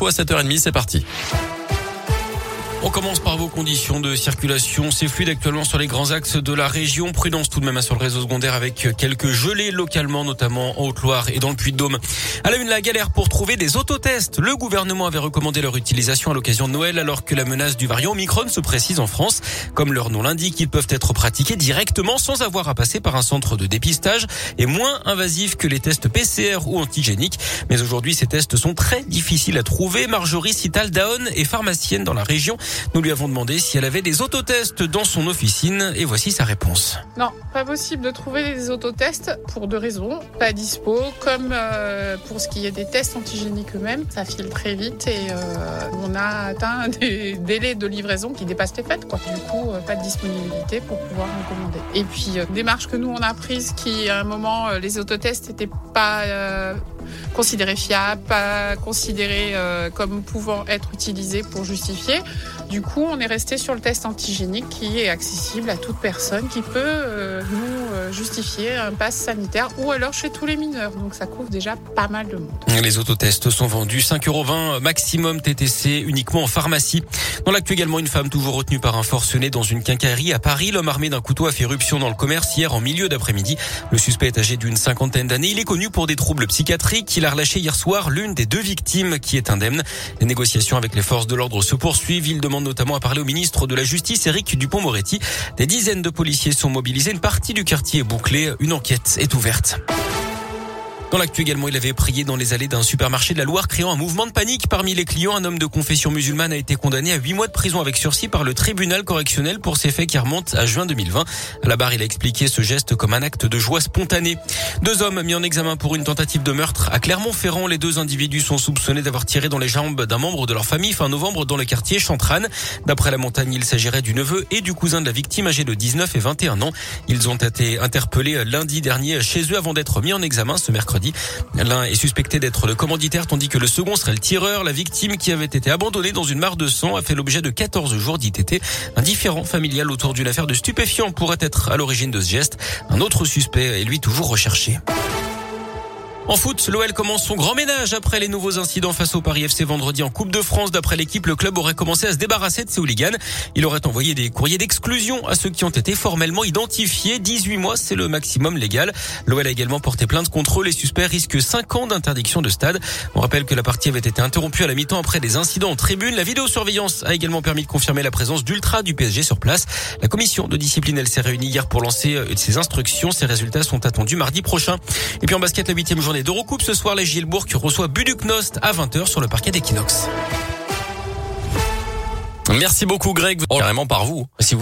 À 7h30, c'est parti. On commence par vos conditions de circulation. C'est fluide actuellement sur les grands axes de la région. Prudence tout de même hein, sur le réseau secondaire avec quelques gelées localement, notamment en Haute-Loire et dans le Puy-de-Dôme. À la une, la galère pour trouver des autotests. Le gouvernement avait recommandé leur utilisation à l'occasion de Noël alors que la menace du variant Omicron se précise en France. Comme leur nom l'indique, ils peuvent être pratiqués directement sans avoir à passer par un centre de dépistage et moins invasifs que les tests PCR ou antigéniques. Mais aujourd'hui, ces tests sont très difficiles à trouver. Marjorie Cital-Daon est pharmacienne dans la région. Nous lui avons demandé si elle avait des autotests dans son officine et voici sa réponse. Non, pas possible de trouver des autotests pour deux raisons. Pas dispo, comme euh, pour ce qui est des tests antigéniques eux-mêmes, ça file très vite et euh, on a atteint des délais de livraison qui dépassent les fêtes. Du coup, euh, pas de disponibilité pour pouvoir en commander. Et puis, démarche que nous on a prise qui à un moment les autotests n'étaient pas considérés fiables, pas considérés comme pouvant être utilisés pour justifier. Du coup, on est resté sur le test antigénique qui est accessible à toute personne qui peut euh, nous euh, justifier un pass sanitaire ou alors chez tous les mineurs. Donc ça couvre déjà pas mal de monde. Les autotests sont vendus 5,20 euros maximum TTC uniquement en pharmacie. Dans l'actu également, une femme toujours retenue par un forcené dans une quincaillerie à Paris. L'homme armé d'un couteau a fait éruption dans le commerce hier en milieu d'après-midi. Le suspect est âgé d'une cinquantaine d'années. Il est connu pour des troubles psychiatriques. Il a relâché hier soir l'une des deux victimes qui est indemne. Les négociations avec les forces de l'ordre se poursuivent. Il demande notamment à parler au ministre de la Justice, Éric Dupont-Moretti. Des dizaines de policiers sont mobilisés. Une partie du quartier est bouclée. Une enquête est ouverte. Dans l'actu également, il avait prié dans les allées d'un supermarché de la Loire, créant un mouvement de panique parmi les clients. Un homme de confession musulmane a été condamné à huit mois de prison avec sursis par le tribunal correctionnel pour ces faits qui remontent à juin 2020. À la barre, il a expliqué ce geste comme un acte de joie spontanée. Deux hommes mis en examen pour une tentative de meurtre à Clermont-Ferrand. Les deux individus sont soupçonnés d'avoir tiré dans les jambes d'un membre de leur famille fin novembre dans le quartier Chantrane. D'après la montagne, il s'agirait du neveu et du cousin de la victime âgés de 19 et 21 ans. Ils ont été interpellés lundi dernier chez eux avant d'être mis en examen ce mercredi. L'un est suspecté d'être le commanditaire tandis que le second serait le tireur. La victime qui avait été abandonnée dans une mare de sang a fait l'objet de 14 jours d'ITT. Un différent familial autour d'une affaire de stupéfiants pourrait être à l'origine de ce geste. Un autre suspect est lui toujours recherché. En foot, l'OL commence son grand ménage après les nouveaux incidents face au Paris FC vendredi en Coupe de France. D'après l'équipe, le club aurait commencé à se débarrasser de ses hooligans. Il aurait envoyé des courriers d'exclusion à ceux qui ont été formellement identifiés. 18 mois, c'est le maximum légal. L'OL a également porté plainte contre. Les suspects risquent 5 ans d'interdiction de stade. On rappelle que la partie avait été interrompue à la mi-temps après des incidents en tribune. La vidéosurveillance a également permis de confirmer la présence d'ultra du PSG sur place. La commission de discipline, elle s'est réunie hier pour lancer euh, ses instructions. Ses résultats sont attendus mardi prochain. Et puis en basket, la huitième journée d'Eurocoupe ce soir. La Gilbourg reçoit Buduknost à 20h sur le parquet d'Equinox. Merci beaucoup Greg, carrément par vous. Vous